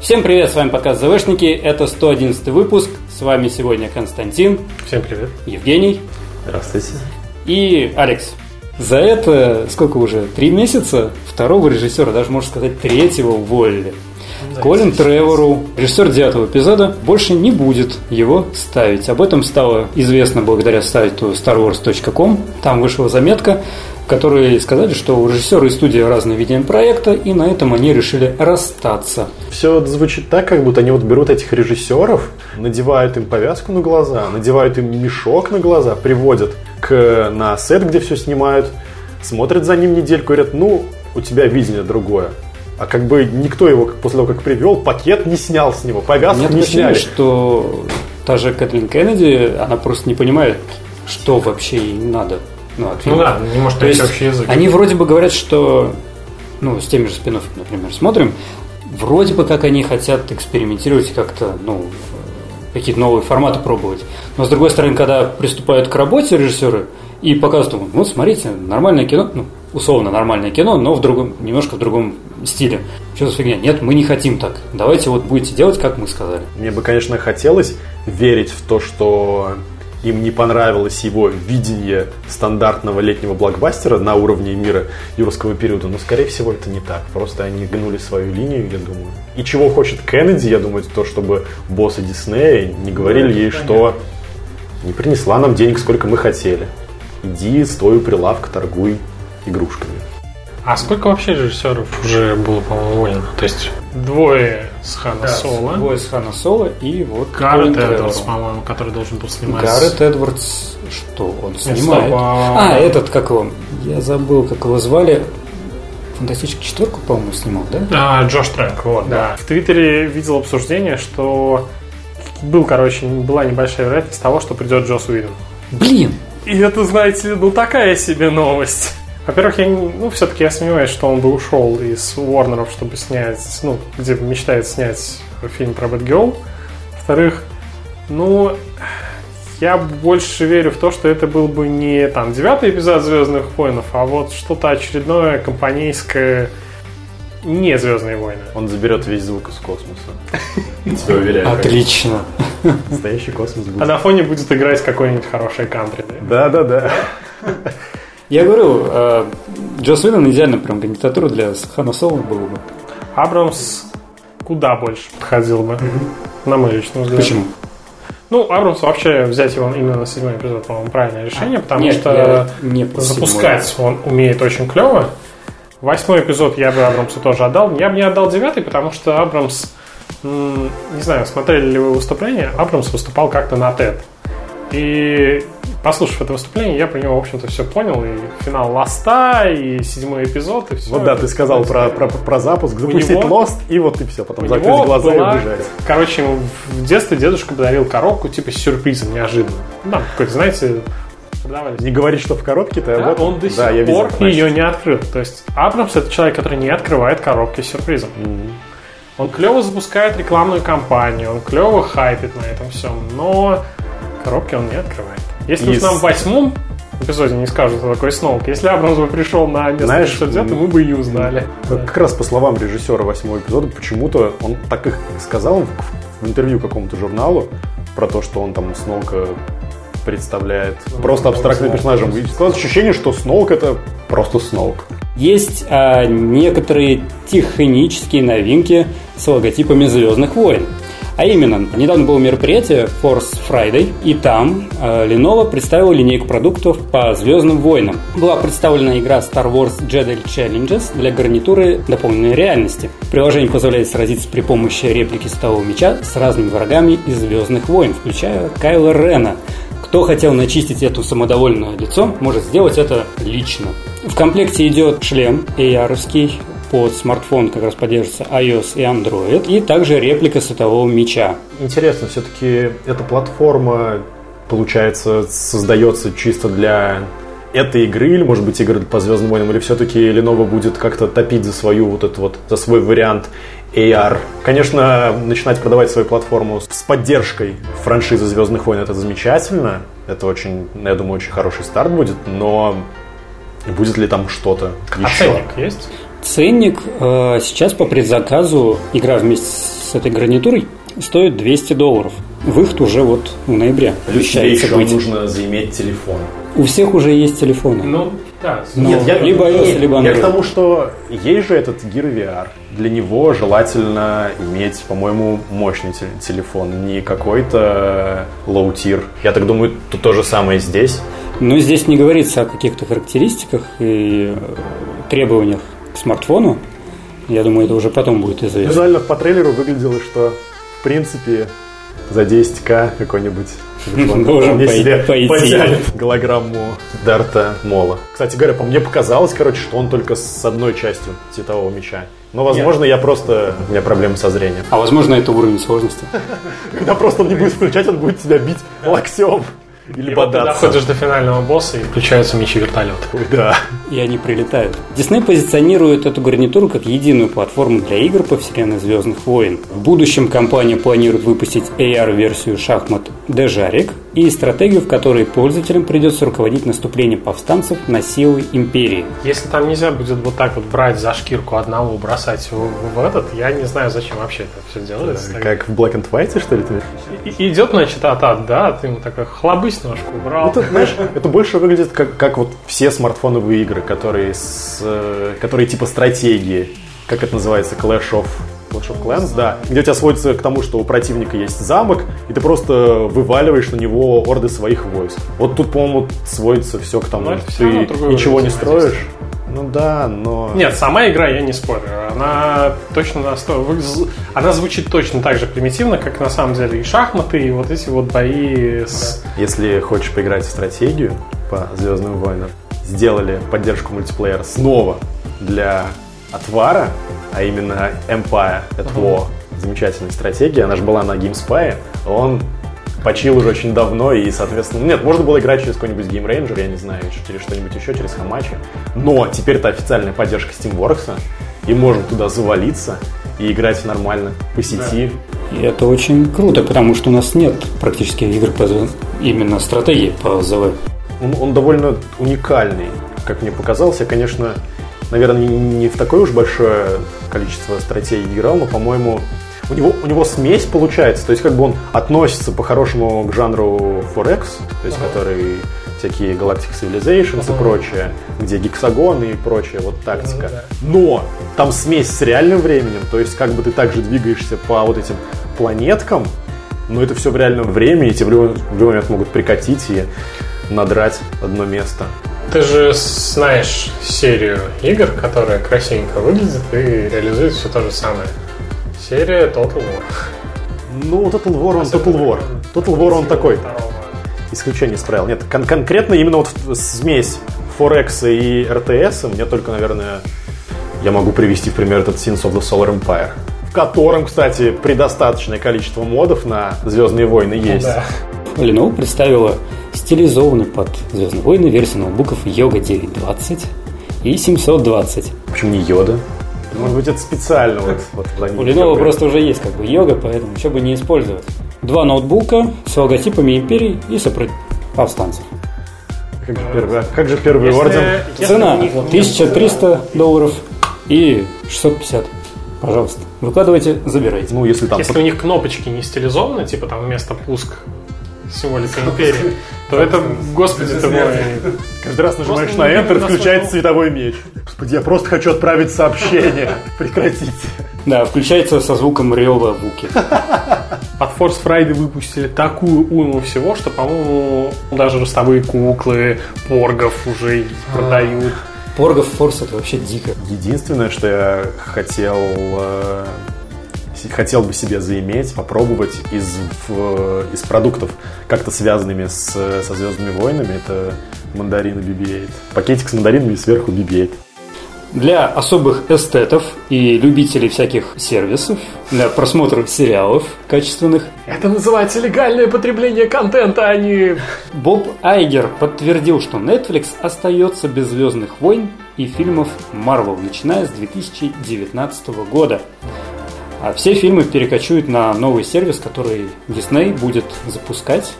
Всем привет, с вами подкаст ЗВшники, это 111 выпуск, с вами сегодня Константин. Всем привет. Евгений. Здравствуйте. И Алекс. За это, сколько уже, три месяца второго режиссера, даже можно сказать третьего уволили. Да, Колин Тревору, режиссер девятого эпизода, больше не будет его ставить. Об этом стало известно благодаря сайту starwars.com. Там вышла заметка, которые сказали, что у режиссера и студии разные видения проекта, и на этом они решили расстаться. Все звучит так, как будто они вот берут этих режиссеров, надевают им повязку на глаза, надевают им мешок на глаза, приводят к, на сет, где все снимают, смотрят за ним недельку и говорят, ну, у тебя видение другое. А как бы никто его после того, как привел, пакет не снял с него, повязку Нет, не сняли. что та же Кэтлин Кеннеди, она просто не понимает, что вообще ей надо. Ну, от фильма. ну да, не может найти общий язык. Они вроде бы говорят, что ну, с теми же спин например, смотрим, вроде бы как они хотят экспериментировать как-то, ну, какие-то новые форматы пробовать. Но с другой стороны, когда приступают к работе режиссеры и показывают, вот смотрите, нормальное кино, ну, условно нормальное кино, но в другом, немножко в другом стиле. Что за фигня? Нет, мы не хотим так. Давайте вот будете делать, как мы сказали. Мне бы, конечно, хотелось верить в то, что им не понравилось его видение стандартного летнего блокбастера на уровне мира юрского периода, но, скорее всего, это не так. Просто они гнули свою линию, я думаю. И чего хочет Кеннеди, я думаю, это то, чтобы боссы Диснея не говорили ей, что не принесла нам денег, сколько мы хотели. Иди, стой у прилавка, торгуй игрушками. А сколько вообще режиссеров уже было, по-моему, уволено? То есть двое с Хана да, Соло. Двое с Хана Соло и вот Гаррет Эдвардс, по-моему, который должен был снимать. Гаррет Эдвардс, что он снимает? а... а, этот, как его? Я забыл, как его звали. Фантастическую четверку, по-моему, снимал, да? А, Джош Трек, вот, да. да. В Твиттере видел обсуждение, что был, короче, была небольшая вероятность того, что придет Джос Уидон. Блин! И это, знаете, ну такая себе новость. Во-первых, я, ну, все-таки я сомневаюсь, что он бы ушел из Уорнеров, чтобы снять, ну, где мечтает снять фильм про Бэтгелл. Во-вторых, ну, я больше верю в то, что это был бы не там девятый эпизод Звездных войнов, а вот что-то очередное компанейское не Звездные войны. Он заберет весь звук из космоса. Тебя уверяю. Отлично. Настоящий космос будет. А на фоне будет играть какой-нибудь хороший кантри. Да, да, да. Я говорю, э, Джос Уидон идеально прям кандидатура для Хана Соло было бы. Абрамс куда больше подходил бы, на мой личный взгляд. Почему? Ну, Абрамс вообще взять его именно на седьмой эпизод, по-моему, правильное решение, потому Нет, что не запускать он умеет очень клево. Восьмой эпизод я бы Абрамсу тоже отдал. Я бы не отдал девятый, потому что Абрамс, не знаю, смотрели ли вы выступление, Абрамс выступал как-то на TED. И послушав это выступление, я про него, в общем-то, все понял. И финал Ласта, и седьмой эпизод, и все. Вот да, ты сказал про, про, про запуск, запустить него, Lost, и вот и все. Потом закрыть глаза была, и убежать. Короче, в детстве дедушка подарил коробку типа с сюрпризом неожиданно. Ну, там какой-то, знаете, продавались. Не говори, что в коробке-то. Да, вот, он до сих да, пор видел, ее не открыл. То есть Абрамс это человек, который не открывает коробки с сюрпризом. Mm-hmm. Он клево запускает рекламную кампанию, он клево хайпит на этом всем, но коробки он не открывает. Если уж нам в восьмом эпизоде не скажут, что такое Сноук. Если Абрамс бы пришел на место Знаешь, 69 мы бы и узнали. Как, как раз по словам режиссера восьмого эпизода, почему-то он так их сказал в интервью какому-то журналу про то, что он там Сноука представляет ну, просто абстрактным персонажем. И складывается ощущение, что Сноук это просто Сноук. Есть а, некоторые технические новинки с логотипами Звездных войн. А именно, недавно было мероприятие Force Friday, и там э, Lenovo представила линейку продуктов по Звездным войнам. Была представлена игра Star Wars Jedi Challenges для гарнитуры дополненной реальности. Приложение позволяет сразиться при помощи реплики столового меча с разными врагами из Звездных войн, включая Кайла Рена, кто хотел начистить это самодовольное лицо, может сделать это лично. В комплекте идет шлем ar под смартфон как раз поддерживается iOS и Android, и также реплика светового меча. Интересно, все-таки эта платформа, получается, создается чисто для этой игры, или, может быть, игры по Звездным войнам, или все-таки Lenovo будет как-то топить за свою вот этот вот, за свой вариант AR. Конечно, начинать продавать свою платформу с поддержкой франшизы Звездных войн это замечательно. Это очень, я думаю, очень хороший старт будет, но будет ли там что-то а еще? ценник есть? Ценник э, сейчас по предзаказу игра вместе с этой гарнитурой стоит 200 долларов. Выход уже вот в ноябре. Плюс тебе еще быть. нужно заиметь телефон. У всех уже есть телефоны. Ну, да. Нет, я, либо iOS, нет, либо Android. Я к тому, что есть же этот Gear VR. Для него желательно иметь, по-моему, мощный телефон, не какой-то low-tier. Я так думаю, тут то же самое здесь. Но здесь не говорится о каких-то характеристиках и требованиях к смартфону. Я думаю, это уже потом будет известно. Визуально по трейлеру выглядело, что в принципе за 10к какой-нибудь Должен себе потянет голограмму Дарта Мола. Кстати говоря, по мне показалось, короче, что он только с одной частью цветового меча. Но, возможно, Нет. я просто... У меня проблемы со зрением. А возможно, это уровень сложности. Когда просто он не будет включать, он будет тебя бить локтем. Или бодаться. доходишь до финального босса и включаются мечи вертолет. Да. И они прилетают. Дисней позиционирует эту гарнитуру как единую платформу для игр по вселенной Звездных войн. В будущем компания планирует выпустить AR-версию шахмат Дежарик и стратегию, в которой пользователям придется руководить наступлением повстанцев на силы империи. Если там нельзя будет вот так вот брать за шкирку одного, бросать в, в этот, я не знаю, зачем вообще это все делается. Как в Black and White, что ли? И, идет, значит, атат, да, ты ему такой хлобысь ножку убрал. Это, знаешь, это больше выглядит как, как вот все смартфоновые игры, которые, с, э, которые типа стратегии. Как это называется? Clash of Clash of Clans, да, где у тебя сводится к тому, что у противника есть замок, и ты просто вываливаешь на него орды своих войск. Вот тут, по-моему, сводится все к тому, что ты ничего не строишь. Ну да, но... Нет, сама игра, я не спорю. Она точно насто... Она звучит точно так же примитивно, как на самом деле и шахматы, и вот эти вот бои с... Если хочешь поиграть в стратегию по Звездным войнам, сделали поддержку мультиплеера снова для Отвара, а именно Empire at War. Замечательная стратегия, она же была на GameSpy. Он почил уже очень давно, и, соответственно, нет, можно было играть через какой-нибудь Game Ranger, я не знаю, через что-нибудь еще, через Хамачи. Но теперь это официальная поддержка Steamworks, и можем туда завалиться и играть нормально по сети. И это очень круто, потому что у нас нет практически игр по именно стратегии по ЗВ. Он, он довольно уникальный, как мне показалось. Я, конечно, наверное, не в такое уж большое количество стратегий играл, но, по-моему, у него, у него смесь получается, то есть как бы он относится по-хорошему к жанру Forex, то есть uh-huh. который всякие Galactic Civilizations uh-huh. и прочее, где гексагон и прочее, вот тактика. Uh-huh, Но там смесь с реальным временем, то есть как бы ты также двигаешься по вот этим планеткам, но это все в реальном времени, и тебе в любой, в любой момент могут прикатить и надрать одно место. Ты же знаешь серию игр, которая красивенько выглядит и реализует все то же самое. Серия Total War. Ну, Total War, он Total War. Total War, он такой. Исключение из правил. Нет, кон- конкретно именно вот смесь Forex и RTS, мне только, наверное, я могу привести в пример этот Sins of the Solar Empire, в котором, кстати, предостаточное количество модов на Звездные войны есть. Да. Lenovo представила стилизованный под Звездные войны версию ноутбуков Yoga 920 и 720. Почему не Йода? Может быть, это специально вот, вот У Lenovo просто уже есть как бы йога, поэтому еще бы не использовать. Два ноутбука с логотипами империи и повстанцев. Как же первый, как же первый если, орден? Цена 1300 долларов и 650. Пожалуйста, выкладывайте, забирайте. Ну, если там... Если у них кнопочки не стилизованы, типа там вместо пуск символика империи, то это, господи ты мой. Каждый раз нажимаешь на Enter, включается световой меч. Господи, я просто хочу отправить сообщение. Прекратите. Да, включается со звуком рева Вуки. Под Force Friday выпустили такую уйму всего, что, по-моему, даже ростовые куклы, поргов уже продают. Поргов Форс это вообще дико. Единственное, что я хотел э, хотел бы себе заиметь, попробовать из, в, из продуктов, как-то связанными с, со Звездными войнами, это мандарины BB-8. Пакетик с мандаринами и сверху BB-8. Для особых эстетов и любителей всяких сервисов, для просмотра сериалов качественных. Это называется легальное потребление контента, а не... Боб Айгер подтвердил, что Netflix остается без «Звездных войн» и фильмов Marvel, начиная с 2019 года. А все фильмы перекочуют на новый сервис, который Disney будет запускать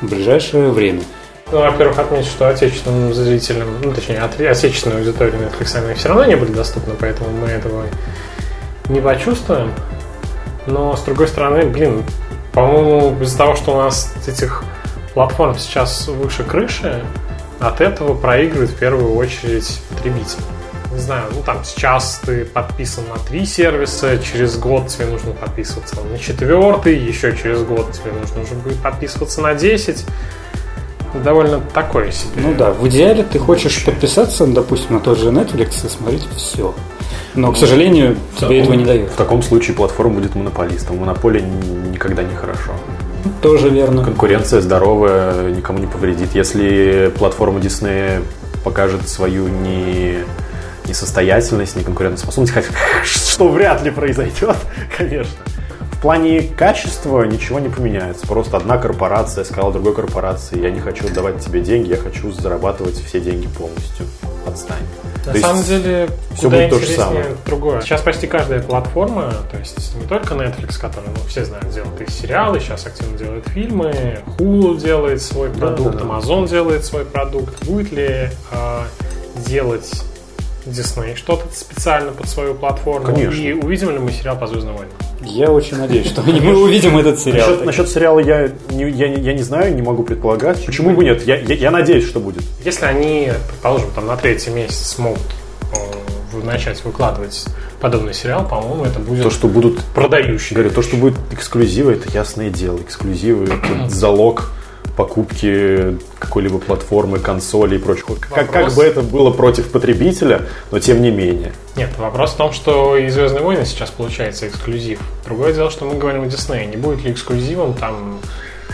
в ближайшее время. Ну, во-первых, отметить, что отечественным зрителям, ну, точнее, отечественной аудитории Netflix они все равно не были доступны, поэтому мы этого не почувствуем. Но, с другой стороны, блин, по-моему, из-за того, что у нас этих платформ сейчас выше крыши, от этого проигрывает в первую очередь потребитель. Не знаю, ну там сейчас ты подписан на три сервиса, через год тебе нужно подписываться на четвертый, еще через год тебе нужно уже будет подписываться на 10 довольно такой себе. Ну да, в идеале ты хочешь подписаться, допустим, на тот же Netflix и смотреть все. Но, к сожалению, тебе таком, этого не дают. В таком случае платформа будет монополистом. Монополия никогда не хорошо. Тоже верно. Конкуренция здоровая, никому не повредит. Если платформа Disney покажет свою не несостоятельность, неконкурентоспособность, что вряд ли произойдет, конечно плане качества ничего не поменяется. Просто одна корпорация сказала другой корпорации, я не хочу давать тебе деньги, я хочу зарабатывать все деньги полностью. Отстань. На то самом деле, все будет то же самое. другое. Сейчас почти каждая платформа, то есть не только Netflix, который, ну, все знают, делает и сериалы, сейчас активно делает фильмы, Hulu делает свой продукт, да, да, да. Amazon делает свой продукт. Будет ли э, делать Disney что-то специально под свою платформу? Конечно. И увидим ли мы сериал по Звездным войнам? Я очень надеюсь, что мы увидим этот сериал. Насчет, насчет сериала я не, я, я не знаю, не могу предполагать. Почему бы нет? Я, я, я надеюсь, что будет. Если они, предположим, там на третий месяц смогут э, начать выкладывать подобный сериал, по-моему, это будет то, что будут продающие. Говорю, то, что будет эксклюзивы, это ясное дело. Эксклюзивы это залог покупки какой-либо платформы, консоли и прочего. Как, как бы это было против потребителя, но тем не менее. Нет, вопрос в том, что и Звездные войны сейчас получается эксклюзив. Другое дело, что мы говорим о Диснее. Не будет ли эксклюзивом там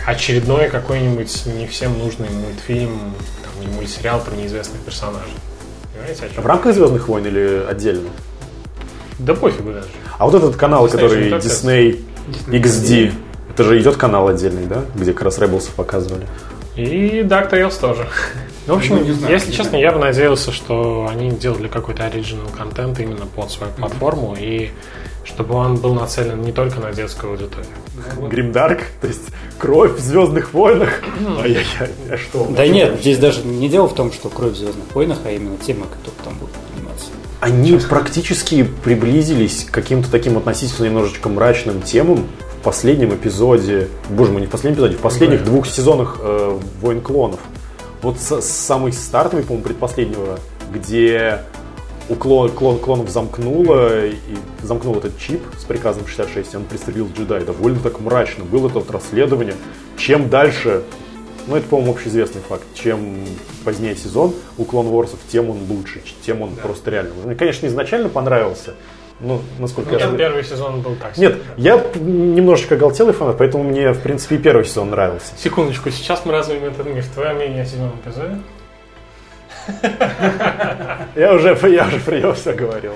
очередной какой-нибудь не всем нужный мультфильм, там, не мультсериал про неизвестных персонажей? Понимаете, чем? В рамках Звездных войн или отдельно? Да пофигу даже. А вот этот канал, Disney который Disney XD, это же идет канал отдельный, да? Где как раз Rebels показывали. И DuckTales тоже. Ну, в общем, ну, знаю, если честно, знаю. я бы надеялся, что они делали какой-то оригинал контент именно под свою платформу, mm-hmm. и чтобы он был нацелен не только на детскую аудиторию. Гримдарк, то есть кровь в Звездных войнах. Ай-яй-яй, а что? Да нет, здесь даже не дело в том, что кровь в Звездных войнах, а именно тема, которая там будет подниматься. Они практически приблизились к каким-то таким относительно немножечко мрачным темам, в последнем эпизоде, боже мой, не в последнем эпизоде, в последних да. двух сезонах э, «Войн клонов». Вот с, самый стартовый, по-моему, предпоследнего, где у клон, клон, клонов замкнуло, и замкнул этот чип с приказом 66, и он пристрелил джедая. Довольно так мрачно было это вот расследование. Чем дальше, ну это, по-моему, общеизвестный факт, чем позднее сезон у Клон Ворсов, тем он лучше, тем он да. просто реально. Мне, конечно, изначально понравился, ну, насколько ну, я... первый сезон был так. Нет, я немножечко оголтелый фанат, поэтому мне, в принципе, и первый сезон нравился. Секундочку, сейчас мы развиваем этот мир. Твое мнение о седьмом эпизоде? Я уже, я уже про него все говорил.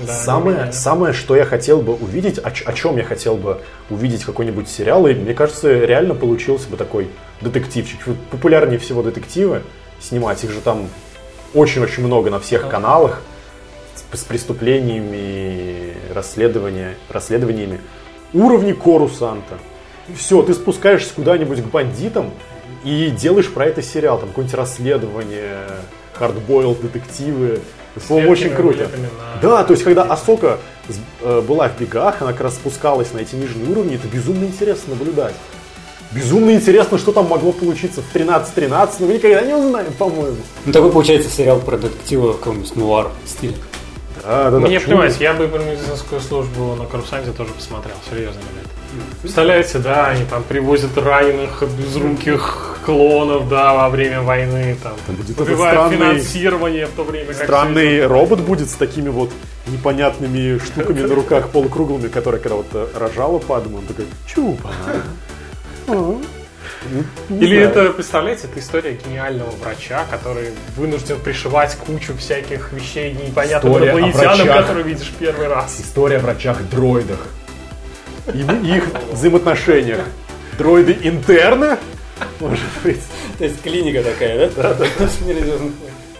Да, самое, самое, что я хотел бы увидеть, о, о чем я хотел бы увидеть какой-нибудь сериал, и мне кажется, реально получился бы такой детективчик. Популярнее всего детективы снимать, их же там очень-очень много на всех каналах с преступлениями, расследования, расследованиями уровни Корусанта. Все, ты спускаешься куда-нибудь к бандитам и делаешь про это сериал, там какое-нибудь расследование, хардбойл, детективы. по-моему, очень круто. Да, то есть, когда Асока э, была в бегах, она как раз спускалась на эти нижние уровни, это безумно интересно наблюдать. Безумно интересно, что там могло получиться в 13-13, но мы никогда не узнаем, по-моему. Ну, такой получается сериал про детектива в каком-нибудь нуар стиле. А, да, да, Мне плевать, я бы медицинскую службу на Карусанте тоже посмотрел, серьезно, ребят. Представляете, да, они там привозят раненых, безруких клонов, да, во время войны, там, будет убивают странный, финансирование в то время, как Странный робот будет с такими вот непонятными штуками на руках полукруглыми, которая когда вот э, рожала Падма, он такой, чупа. Или это, представляете, это история гениального врача, который вынужден пришивать кучу всяких вещей непонятным инопланетянам, которые видишь первый раз. История о врачах-дроидах. И их взаимоотношениях. Дроиды интерны? Может быть. То есть клиника такая, да? Да, да.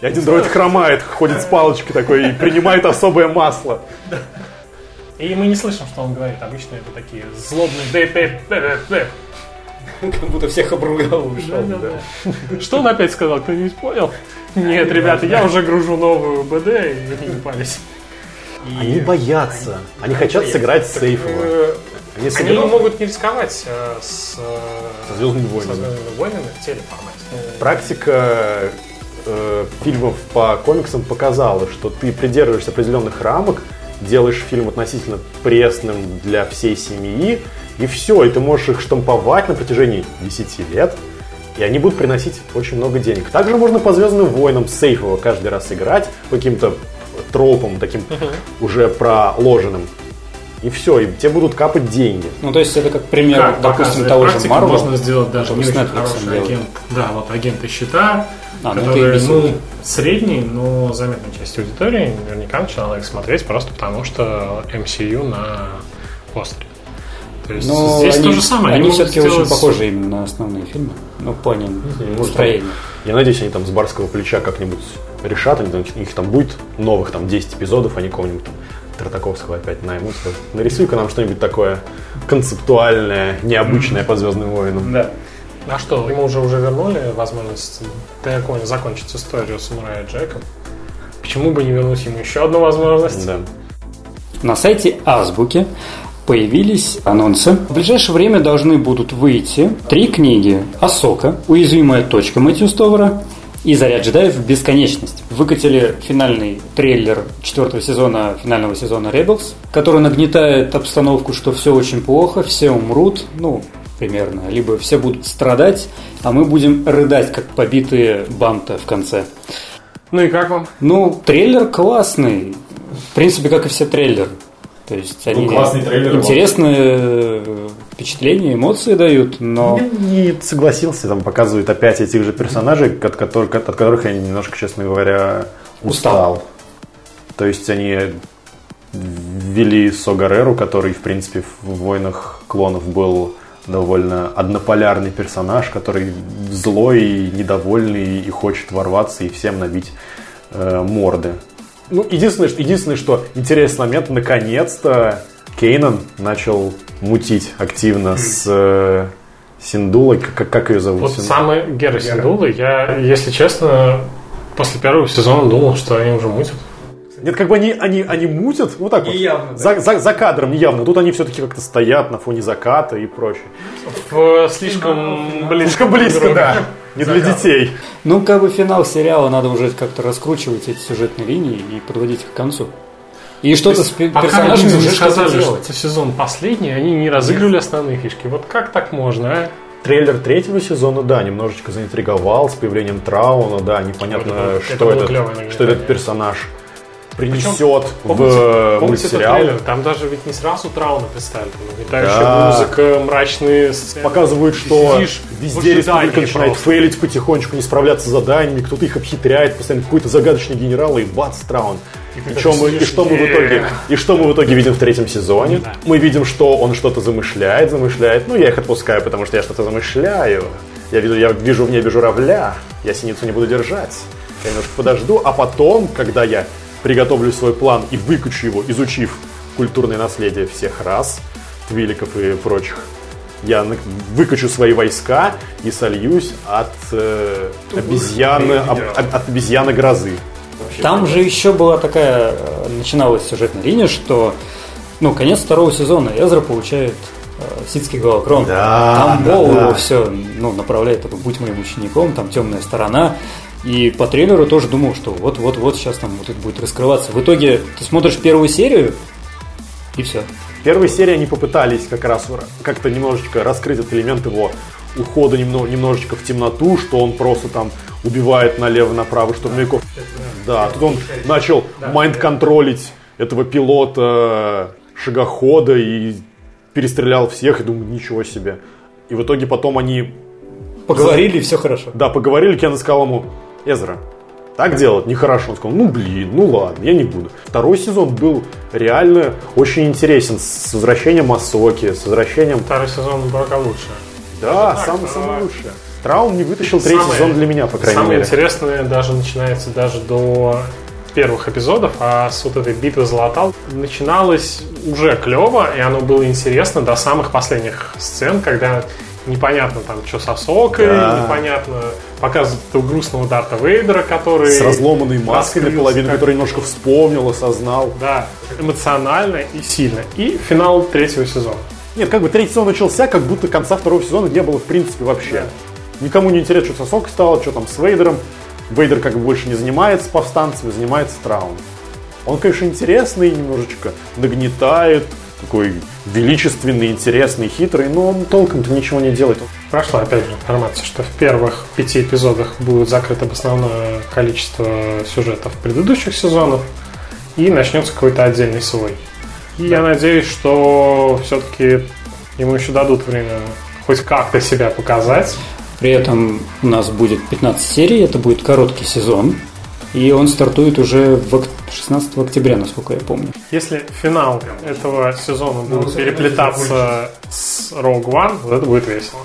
И один дроид хромает, ходит с палочкой такой и принимает особое масло. И мы не слышим, что он говорит. Обычно это такие злобные Как будто всех обругал ушел. Да, да, да. Что он опять сказал? Кто-нибудь понял? Нет, ребята, я уже гружу новую БД, и не пались. И... Они боятся. Они, Они хотят боятся. сыграть сейфово. Э, Они, Они могут не рисковать э, с, э, со «Звездными войнами», со «Звездными войнами» в телеформате. Практика э, фильмов по комиксам показала, что ты придерживаешься определенных рамок, делаешь фильм относительно пресным для всей семьи, и все, и ты можешь их штамповать на протяжении 10 лет, и они будут приносить очень много денег. Также можно по «Звездным войнам» сейфово каждый раз играть, по каким-то тропам, таким uh-huh. уже проложенным и все, и тебе будут капать деньги. Ну, то есть это как пример, как допустим, того же Marvel. можно сделать даже не очень хороший делает. агент. Да, вот агенты щита, а, ну, которые, ну, ну, средний, но заметная часть аудитории наверняка начинала их смотреть просто потому, что MCU на постере. То есть но здесь они, то же самое. Они, они все-таки сделать... очень похожи именно на основные фильмы, ну, в плане настроения. Я надеюсь, они там с барского плеча как-нибудь решат, они, их там будет новых там 10 эпизодов, они кого-нибудь там Тартаковского опять наймут. Нарисуй-ка нам что-нибудь такое концептуальное, необычное по Звездным войнам. Да. А что, ему уже уже вернули возможность закончить историю самурая Джека? Почему бы не вернуть ему еще одну возможность? Да. На сайте Азбуки появились анонсы. В ближайшее время должны будут выйти три книги Асока, Уязвимая точка Мэтью Стовера и «Заряд джедаев. Бесконечность». Выкатили финальный трейлер четвертого сезона, финального сезона Rebels, который нагнетает обстановку, что все очень плохо, все умрут, ну, примерно. Либо все будут страдать, а мы будем рыдать, как побитые банта в конце. Ну и как вам? Ну, трейлер классный. В принципе, как и все трейлеры. То есть они ну, трейлер, интересные э, впечатления, эмоции дают, но... Не, не согласился, там показывают опять этих же персонажей, от которых, от которых я немножко, честно говоря, устал. устал. То есть они ввели Согареру, который, в принципе, в «Войнах клонов» был довольно однополярный персонаж, который злой, и недовольный и хочет ворваться и всем набить э, морды. Ну, единственное, единственное, что интересный момент, наконец-то Кейнан начал мутить активно с э, Синдулой. Как, как ее зовут? Вот Синдула? самый Гера Синдулы, я, если честно, после первого сезона думал, что они уже мутят. Нет, как бы они, они, они мутят, вот так не вот. Явно, за, да. за, за кадром неявно. Тут они все-таки как-то стоят на фоне заката и прочее. В, слишком близко. Слишком близко, да. Не для детей. Ну, как бы финал сериала надо уже как-то раскручивать эти сюжетные линии и подводить их к концу. И что-то с персонажами уже сказали, что сезон последний, они не разыгрывали основные фишки. Вот как так можно, а? Трейлер третьего сезона, да, немножечко заинтриговал с появлением Трауна, да, непонятно, это, что, это что этот персонаж принесет Причем, в помните мультсериал. Трейлер? Там даже ведь не сразу Трауна представили. Летающая да. музыка, мрачные сцены. Показывают, что Сидишь везде республика начинает просто. фейлить потихонечку, не справляться с заданиями, кто-то их обхитряет, постоянно какой-то загадочный генерал, и бац, Траун. И, и, мы, и, что мы в итоге, и что мы в итоге видим в третьем сезоне? Да. Мы видим, что он что-то замышляет, замышляет. Ну, я их отпускаю, потому что я что-то замышляю. Я вижу, я вижу в небе журавля, я синицу не буду держать. Я немножко подожду, а потом, когда я приготовлю свой план и выкачу его, изучив культурное наследие всех рас, твиликов и прочих, я выкачу свои войска и сольюсь от э, обезьяны, об, от обезьяны грозы. Там же еще была такая, э, начиналась сюжетная линия, что, ну, конец второго сезона Эзра получает э, ситский голокрон. Да, там Бол да, да. все ну, направляет, такой, будь моим учеником, там темная сторона. И по трейлеру тоже думал, что вот-вот-вот сейчас там вот это будет раскрываться. В итоге ты смотришь первую серию, и все. Первой серии они попытались как раз как-то немножечко раскрыть этот элемент его ухода немного, немножечко в темноту, что он просто там убивает налево-направо штурмовиков. Да, тут он начал майнд-контролить этого пилота шагохода и перестрелял всех, и думаю, ничего себе. И в итоге потом они... Поговорили, и все хорошо. Да, поговорили, Кен сказал ему, Эзра, так делать нехорошо. Он сказал, ну блин, ну ладно, я не буду. Второй сезон был реально очень интересен с возвращением Масоки, с возвращением... Второй сезон пока лучше. Да, самый, самый лучший. Траум не вытащил третий самое, сезон для меня, по крайней самое мере. Самое интересное даже начинается даже до первых эпизодов, а с вот этой битвы Золотал начиналось уже клево, и оно было интересно до самых последних сцен, когда непонятно там, что с Асокой, да. непонятно, показывают этого грустного Дарта Вейдера, который... С разломанной маской наполовину, как... который немножко вспомнил, осознал. Да, эмоционально и сильно. И финал третьего сезона. Нет, как бы третий сезон начался, как будто конца второго сезона не было в принципе вообще. Никому не интересно, что с Сосок стало, что там с Вейдером. Вейдер как бы больше не занимается повстанцами, занимается Траун. Он, конечно, интересный, немножечко нагнетает, такой величественный, интересный, хитрый, но он толком-то ничего не делает. Прошла, опять же, информация, что в первых пяти эпизодах будет закрыто основное количество сюжетов предыдущих сезонов, и начнется какой-то отдельный свой. И я надеюсь, что все-таки ему еще дадут время хоть как-то себя показать. При этом у нас будет 15 серий, это будет короткий сезон, и он стартует уже в 16 октября, насколько я помню. Если финал этого сезона будет переплетаться с Rogue One, вот это будет весело.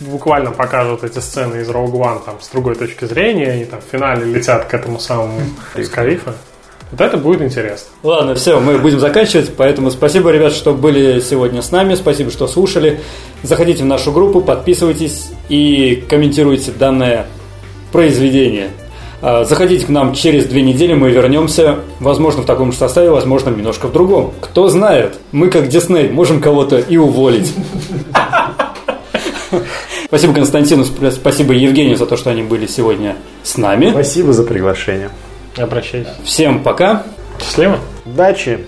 Буквально покажут эти сцены из Rogue One там, с другой точки зрения, они там в финале летят к этому самому из Калифа. Вот это будет интересно. Ладно, все, мы будем заканчивать. Поэтому спасибо, ребят, что были сегодня с нами. Спасибо, что слушали. Заходите в нашу группу, подписывайтесь и комментируйте данное произведение. А, заходите к нам через две недели, мы вернемся, возможно, в таком же составе, возможно, немножко в другом. Кто знает, мы как Дисней можем кого-то и уволить. Спасибо Константину, спасибо Евгению за то, что они были сегодня с нами. Спасибо за приглашение. Обращайся. Всем пока. Счастливо. Удачи.